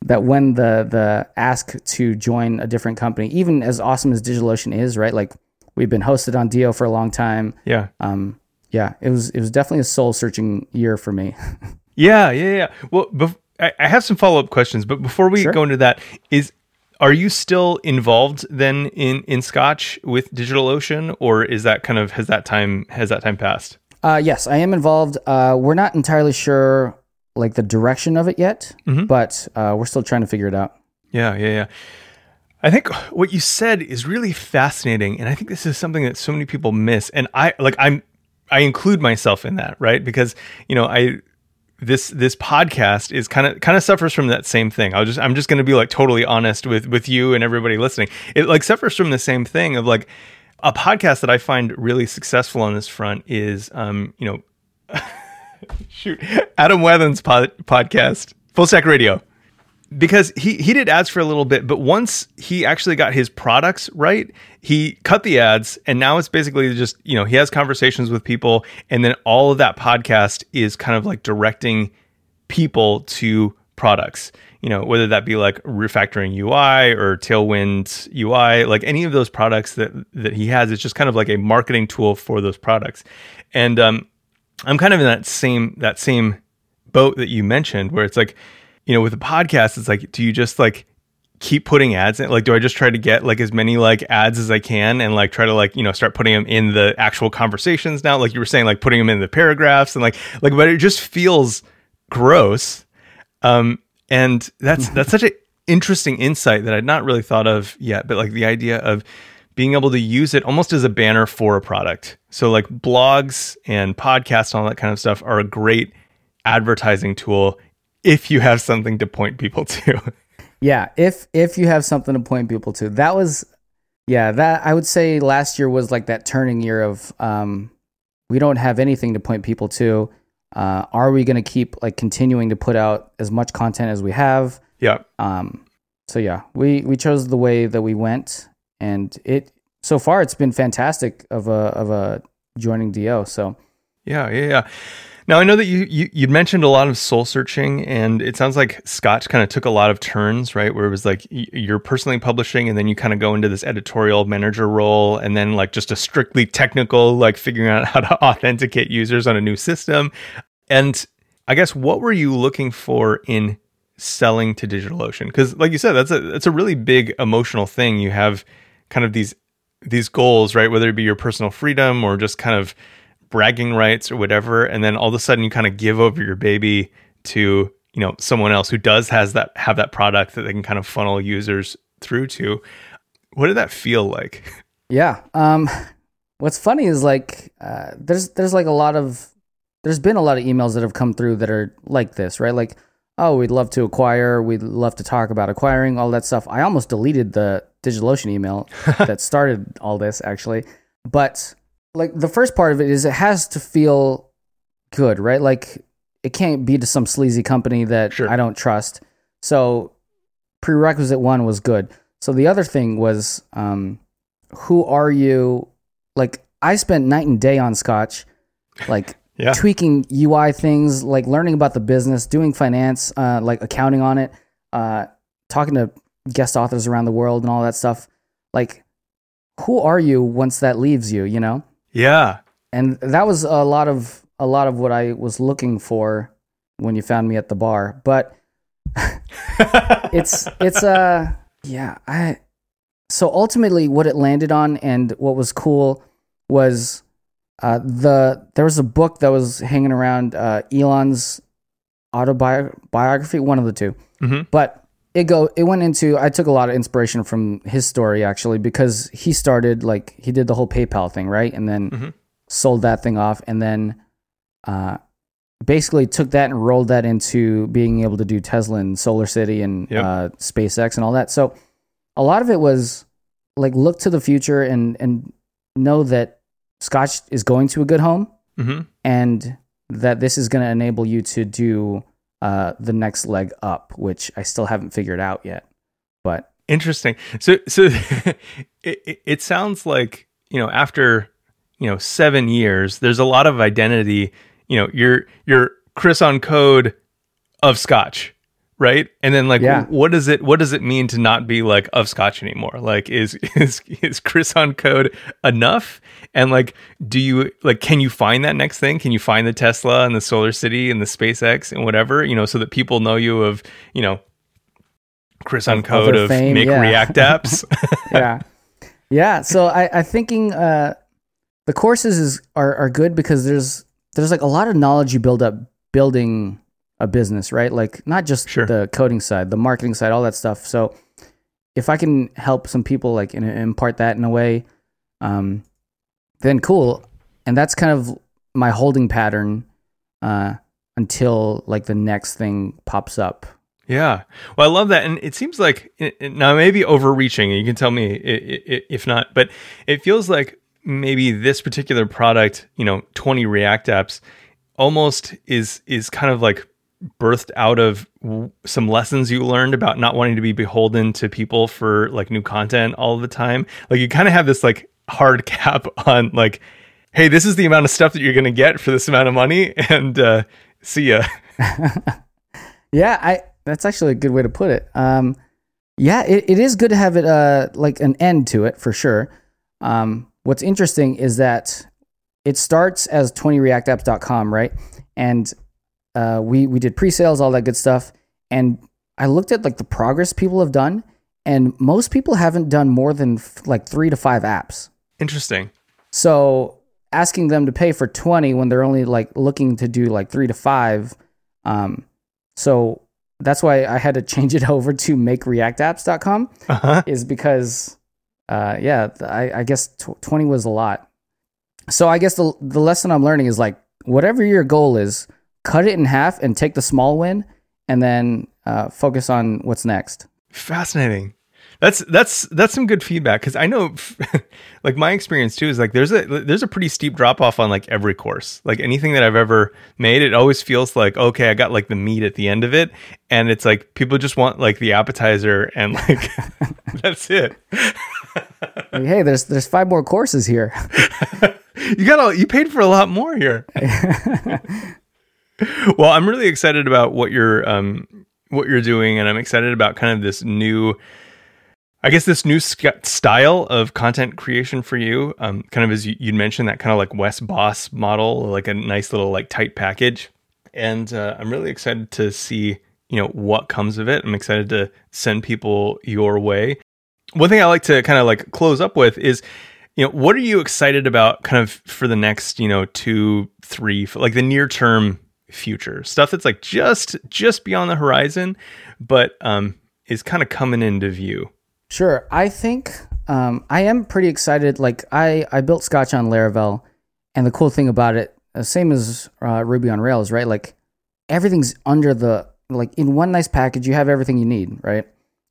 that when the the ask to join a different company, even as awesome as DigitalOcean is, right? Like we've been hosted on DO for a long time.
Yeah.
Um. Yeah. It was it was definitely a soul searching year for me. [laughs]
yeah. Yeah. Yeah. Well, bef- I, I have some follow up questions, but before we sure. go into that, is are you still involved then in in Scotch with DigitalOcean, or is that kind of has that time has that time passed?
Uh, yes, I am involved. Uh, we're not entirely sure like the direction of it yet,
mm-hmm.
but uh, we're still trying to figure it out.
Yeah, yeah, yeah. I think what you said is really fascinating, and I think this is something that so many people miss. And I like I'm I include myself in that, right? Because you know I this this podcast is kind of kind of suffers from that same thing. I'll just I'm just going to be like totally honest with with you and everybody listening. It like suffers from the same thing of like a podcast that I find really successful on this front is, um, you know, [laughs] shoot, Adam Wathan's pod- podcast, Full Stack Radio, because he he did ads for a little bit, but once he actually got his products right, he cut the ads, and now it's basically just you know he has conversations with people, and then all of that podcast is kind of like directing people to products you know, whether that be like refactoring UI or Tailwind UI, like any of those products that that he has, it's just kind of like a marketing tool for those products. And um, I'm kind of in that same that same boat that you mentioned, where it's like, you know, with a podcast, it's like, do you just like keep putting ads in? Like, do I just try to get like as many like ads as I can and like try to like, you know, start putting them in the actual conversations now? Like you were saying, like putting them in the paragraphs and like, like, but it just feels gross. Um, and that's [laughs] that's such an interesting insight that I'd not really thought of yet. But like the idea of being able to use it almost as a banner for a product. So like blogs and podcasts and all that kind of stuff are a great advertising tool if you have something to point people [laughs] to.
yeah, if if you have something to point people to. That was yeah, that I would say last year was like that turning year of um we don't have anything to point people to uh, are we going to keep like continuing to put out as much content as we have?
Yeah.
Um, so yeah, we we chose the way that we went, and it so far it's been fantastic of a of a joining DO. So
yeah, yeah, yeah. Now I know that you, you you mentioned a lot of soul searching, and it sounds like Scotch kind of took a lot of turns, right? Where it was like you're personally publishing, and then you kind of go into this editorial manager role, and then like just a strictly technical, like figuring out how to [laughs] authenticate users on a new system. And I guess what were you looking for in selling to DigitalOcean? Because, like you said, that's a that's a really big emotional thing. You have kind of these these goals, right? Whether it be your personal freedom or just kind of bragging rights or whatever, and then all of a sudden you kind of give over your baby to you know someone else who does has that have that product that they can kind of funnel users through to. What did that feel like?
Yeah. Um, what's funny is like uh, there's there's like a lot of there's been a lot of emails that have come through that are like this, right? Like, oh, we'd love to acquire, we'd love to talk about acquiring, all that stuff. I almost deleted the DigitalOcean email [laughs] that started all this actually, but like the first part of it is it has to feel good, right? Like it can't be to some sleazy company that
Sure.
I don't trust. So prerequisite one was good. So the other thing was, um, who are you? Like I spent night and day on Scotch, like [laughs]
Yeah.
tweaking UI things, like learning about the business, doing finance, uh, like accounting on it, uh, talking to guest authors around the world and all that stuff. Like, who are you once that leaves you? You know,
Yeah.
and that was a lot of a lot of what I was looking for when you found me at the bar. But [laughs] it's it's uh yeah i so ultimately what it landed on and what was cool was uh the there was a book that was hanging around uh elon's autobiography one of the 2
Mhm.
but it go it went into i took a lot of inspiration from his story actually because he started like he did the whole paypal thing right and then
Mhm.
sold that thing off and then uh basically took that and rolled that into being able to do Tesla and Solar City and
Yep.
uh, SpaceX and all that. So a lot of it was like look to the future and and know that Scotch is going to a good home
hmm
and that this is going to enable you to do uh, the next leg up, which I still haven't figured out yet. But
Interesting. So, so [laughs] it, it, sounds like you know after you know seven years, there's a lot of identity. You know, you're you're Chris on code of Scotch, right? And then like,
Yeah.
what does it what does it mean to not be like of Scotch anymore? Like, is [laughs] is is Chris on code enough? And like, do you like can you find that next thing? Can you find the Tesla and the Solar City and the SpaceX and whatever you know, so that people know you of you know. Chris on code of
fame,
make
yeah.
React apps. [laughs] [laughs]
yeah, yeah. So I, I thinking uh, the courses is are are good because there's there's like a lot of knowledge you build up building a business, right? Like not just
Sure.
the coding side, the marketing side, all that stuff. So if I can help some people like in, impart that in a way, um, then cool. And that's kind of my holding pattern uh, until like the next thing pops up.
Yeah. Well, I love that. And it seems like it, it- now maybe overreaching, you can tell me i- i- if not, but it feels like maybe this particular product, you know, 20 React apps almost is is kind of like birthed out of w- some lessons you learned about not wanting to be beholden to people for like new content all the time. Like you kind of have this like hard [laughs] cap on like hey, this is the amount of stuff that you're going to get for this amount of money [laughs] and uh see ya. [laughs]
Yeah, I that's actually a good way to put it. Um, yeah, it, it is good to have it uh like an end to it for sure. Um, what's interesting is that it starts as 20reactapps.com, right? And uh, we we did pre-sales, all that good stuff, and I looked at like the progress people have done, and most people haven't done more than f- like three to five apps.
Interesting.
So asking them to pay for 20 when they're only like looking to do like three to five. Um, so that's why I had to change it [laughs] over to makereactapps.com
Uh-huh.
is because, uh, yeah, I, I guess tw- 20 was a lot. So I guess the, the lesson I'm learning is like, whatever your goal is, cut it in half and take the small win and then uh, focus on what's next.
Fascinating. That's that's that's some good feedback because I know, [laughs] like my experience too is like there's a there's a pretty steep drop off on like every course. Like anything that I've ever made, it always feels like okay, I got like the meat at the end of it, and it's like people just want like the appetizer and like [laughs] that's it.
Like, [laughs] hey, there's there's five more courses here.
you got all you paid for a lot more here. [laughs] well, I'm really excited about what you're um what you're doing, and I'm excited about kind of this new, I guess this new sc- style of content creation for you. Um, kind of as you, you'd mentioned that kind of like Wes Bos model, like a nice little like tight package, and uh, I'm really excited to see. you know what comes of it. I'm excited to send people your way. One thing I like to kind of like close up with is you know what are you excited about kind of for the next you know two three like the near term future stuff that's like just just beyond the horizon but um is kind of coming into view
Sure. I think um, I am pretty excited. Like I, I built Scotch on Laravel, and the cool thing about it, uh, same as uh, Ruby on Rails, right? Like everything's under the like in one nice package. You have everything you need, right?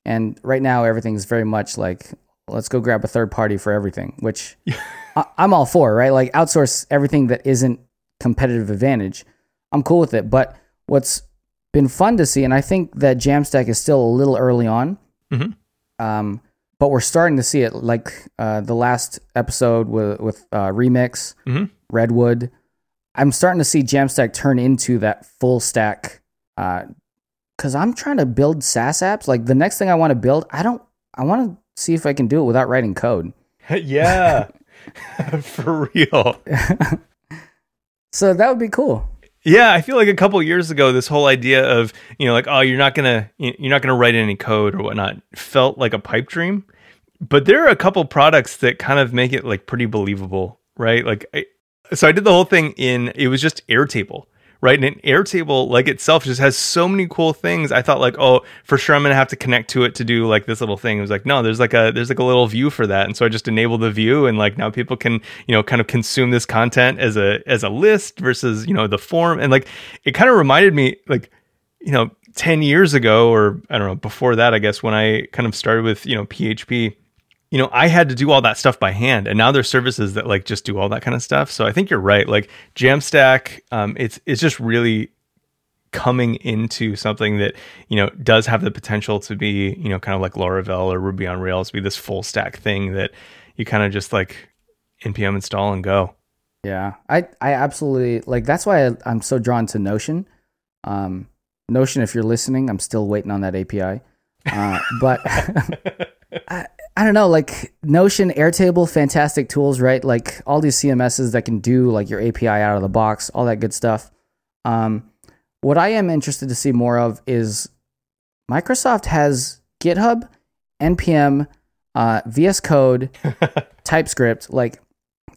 And right now, everything's very much like let's go grab a third party for everything, which [laughs] I, I'm all for, right? Like outsource everything that isn't competitive advantage. I'm cool with it. But what's been fun to see, and I think that Jamstack is still a little early on.
Mhm.
Um, but we're starting to see it, like uh, the last episode with with uh, Remix,
Mhm.
Redwood. I'm starting to see Jamstack turn into that full stack. Because I'm trying to build SaaS apps. Like the next thing I want to build, I don't. I want to see if I can do it without writing code. [laughs]
yeah [laughs] for real [laughs]
So that would be cool.
Yeah, I feel like a couple years ago, this whole idea of you know, like, oh, you're not gonna you're not gonna write any code or whatnot, felt like a pipe dream. But there are a couple products that kind of make it like pretty believable, right? Like, I, so I did the whole thing in it was just Airtable, right? And an Airtable, like itself, just has so many cool things. I thought like, oh, for sure, I'm gonna have to connect to it to do like this little thing. It was like, no, there's like a there's like a little view for that, and so I just enabled the view, and like now people can you know kind of consume this content as a as a list versus you know the form, and like it kind of reminded me like you know 10 years ago or i don't know before that i guess when i kind of started with you know php you know i had to do all that stuff by hand and now there's services that like just do all that kind of stuff so i think you're right like jamstack um, it's it's just really coming into something that you know does have the potential to be you know kind of like laravel or ruby on rails be this full stack thing that you kind of just like npm install and go
Yeah, I I absolutely like. That's why I, I'm so drawn to Notion. Um, Notion, if you're listening, I'm still waiting on that API. Uh, but [laughs] [laughs] I, don't know, like Notion, Airtable, fantastic tools, right? Like all these CMSs that can do like your API out of the box, all that good stuff. Um, what I am interested to see more of is Microsoft has GitHub, NPM, uh, VS Code, [laughs] TypeScript. Like,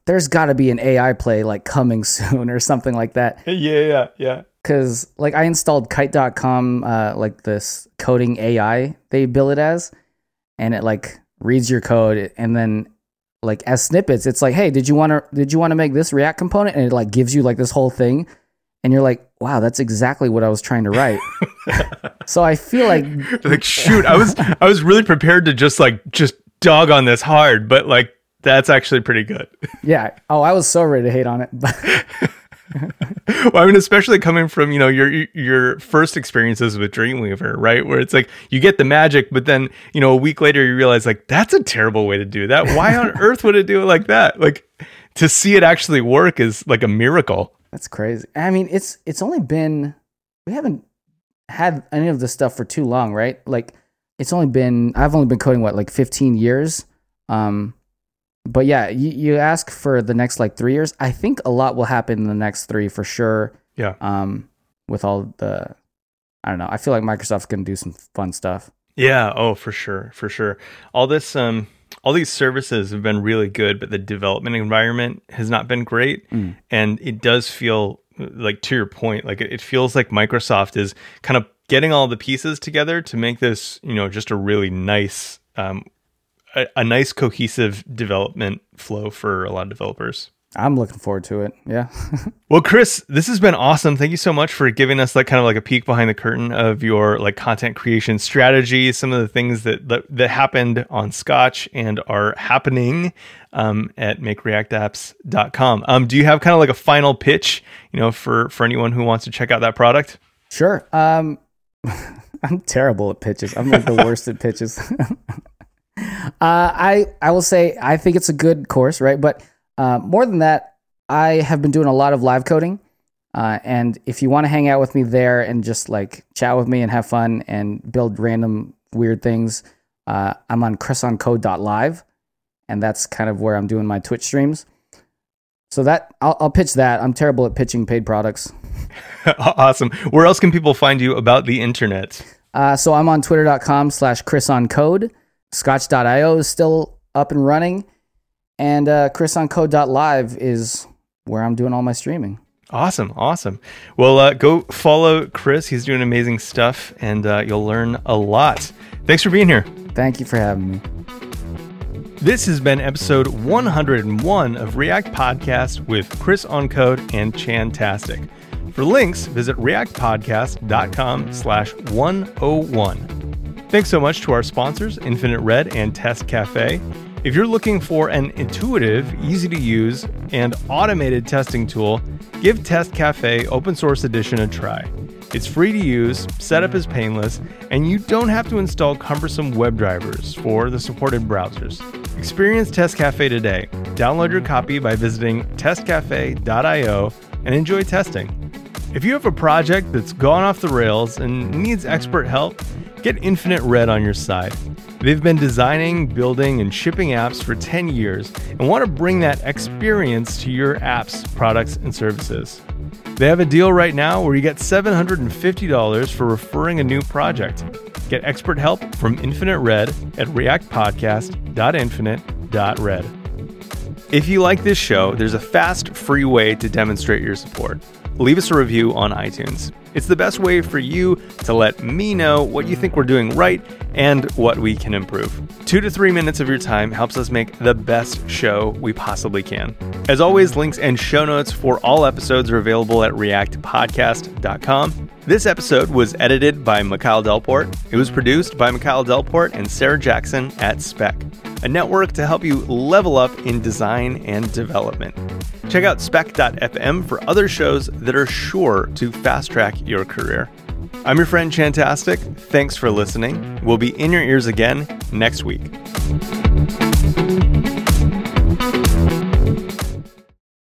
there's got to be an AI play like coming [laughs] soon or something like that.
yeah yeah yeah
Because like I installed Kite.com, uh, like this coding AI they bill it as, and it like reads your code and then like as snippets, it's like, hey, did you want to did you want to make this React component? And it like gives you like this whole thing, and you're like, wow, that's exactly what I was trying to write. [laughs] so I feel like
like shoot i was i was really prepared to just like just dog on this hard but like that's actually pretty good
yeah. Oh, I was so ready to hate on it, but [laughs] [laughs]
well i mean especially coming from you know your your first experiences with dreamweaver right where it's like you get the magic but then you know a week later you realize like that's a terrible way to do that why on [laughs] earth would it do it like that like to see it actually work is like a miracle
That's crazy. I mean, it's it's only been we haven't had any of this stuff for too long, right? Like it's only been I've only been coding what like 15 years. Um but yeah, you, you ask for the next like 3 years. I think a lot will happen in the next 3 for sure.
yeah
Um with all the I don't know. I feel like Microsoft's to do some fun stuff.
Yeah, oh for sure, for sure. All this um all these services have been really good, but the development environment has not been great.
Mm.
And it does feel like to your point, like it it feels like Microsoft is kind of getting all the pieces together to make this, you know, just a really nice um a, a nice cohesive development flow for a lot of developers.
I'm looking forward to it. Yeah. [laughs]
Well, Chris, this has been awesome. Thank you so much for giving us like kind of like a peek behind the curtain of your like content creation strategy, some of the things that that, that happened on Scotch and are happening um, at makereactapps.com. Um, do you have kind of like a final pitch, you know, for for anyone who wants to check out that product?
Sure. Um, [laughs] I'm terrible at pitches. I'm like the [laughs] worst at pitches. Uh, I I will say I think it's a good course, right? But uh, more than that, I have been doing a lot of live coding. Uh, and if you want to hang out with me there and just like chat with me and have fun and build random weird things, uh, I'm on chrisoncode.live, and that's kind of where I'm doing my Twitch streams. So that I'll, I'll pitch that. I'm terrible at pitching paid products. [laughs]
awesome. Where else can people find you about the internet?
Uh, so I'm on twitter.com slash Chris on code. Scotch.io is still up and running. And uh, chrisoncode.live is where I'm doing all my streaming.
Awesome, awesome. Well, uh, go follow Chris. He's doing amazing stuff, and uh, you'll learn a lot. Thanks for being here.
Thank you for having me.
This has been episode 101 of React Podcast with Chris on Code and Chantastic. For links, visit reactpodcast.com slash 101. Thanks so much to our sponsors, Infinite Red and Test Cafe. If you're looking for an intuitive, easy to use, and automated testing tool, give Test Cafe Open Source Edition a try. It's free to use, setup is painless, and you don't have to install cumbersome web drivers for the supported browsers. Experience Test Cafe today. Download your copy by visiting testcafe.io and enjoy testing. If you have a project that's gone off the rails and needs expert help, get Infinite Red on your side. They've been designing, building, and shipping apps for 10 years and want to bring that experience to your apps, products, and services. They have a deal right now where you get $750 for referring a new project. Get expert help from Infinite Red at reactpodcast.infinite.red. If you like this show, there's a fast, free way to demonstrate your support. Leave us a review on iTunes. It's the best way for you to let me know what you think we're doing right and what we can improve. Two to three minutes of your time helps us make the best show we possibly can. As always, links and show notes for all episodes are available at reactpodcast.com. This episode was edited by Mikhail Delport. It was produced by Mikhail Delport and Sarah Jackson at Spec, a network to help you level up in design and development. Check out spec.fm for other shows that are sure to fast track your career. I'm your friend Chantastic. Thanks for listening. We'll be in your ears again next week.